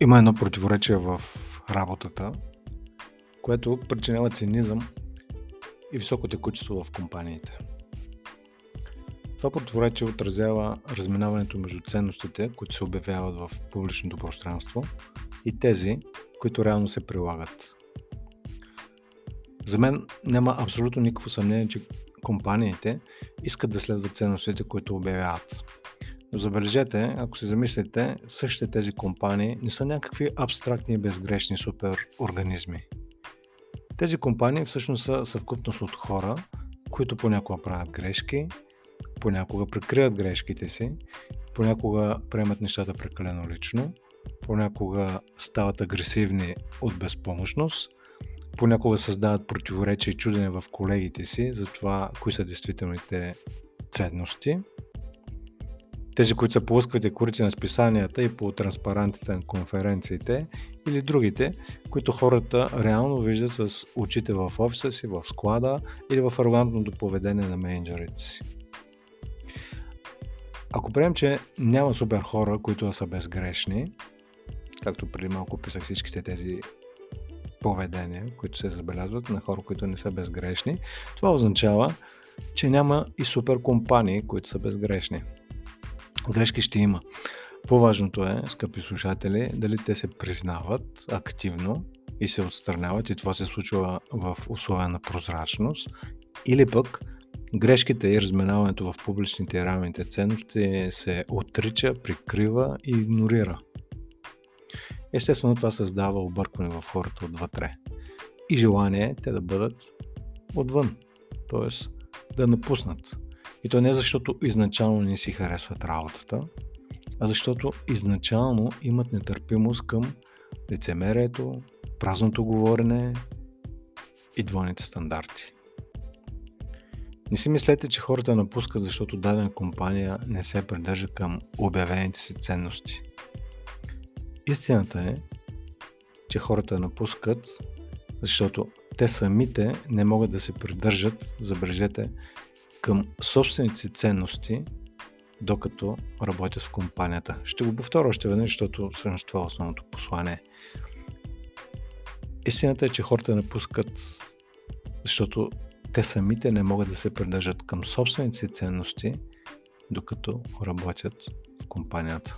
Има едно противоречие в работата, което причинява цинизъм и високо текучество в компаниите. Това противоречие отразява разминаването между ценностите, които се обявяват в публичното пространство и тези, които реално се прилагат. За мен няма абсолютно никакво съмнение, че компаниите искат да следват ценностите, които обявяват. Но забележете, ако се замислите, същите тези компании не са някакви абстрактни и безгрешни суперорганизми. Тези компании всъщност са съвкупност от хора, които понякога правят грешки, понякога прикриват грешките си, понякога приемат нещата прекалено лично, понякога стават агресивни от безпомощност, понякога създават противоречия и чудене в колегите си за това, кои са действителните ценности – тези, които са по лъсквите курици на списанията и по транспарантите на конференциите или другите, които хората реално виждат с очите в офиса си, в склада или в арогантното поведение на менеджерите си. Ако приемем, че няма супер хора, които са безгрешни, както преди малко писах всичките тези поведения, които се забелязват на хора, които не са безгрешни, това означава, че няма и супер компании, които са безгрешни. Грешки ще има. По-важното е, скъпи слушатели, дали те се признават активно и се отстраняват и това се случва в условия на прозрачност или пък грешките и разминаването в публичните и равните ценности се отрича, прикрива и игнорира. Естествено това създава объркване в хората отвътре и желание те да бъдат отвън, т.е. да напуснат и то не защото изначално не си харесват работата, а защото изначално имат нетърпимост към лицемерието, празното говорене и двойните стандарти. Не си мислете, че хората напускат, защото дадена компания не се придържа към обявените си ценности. Истината е, че хората напускат, защото те самите не могат да се придържат, забележете, към собствените ценности, докато работят в компанията. Ще го повторя още веднъж, защото всъщност това е основното послание. Истината е, че хората напускат, защото те самите не могат да се придържат към собствените си ценности, докато работят в компанията.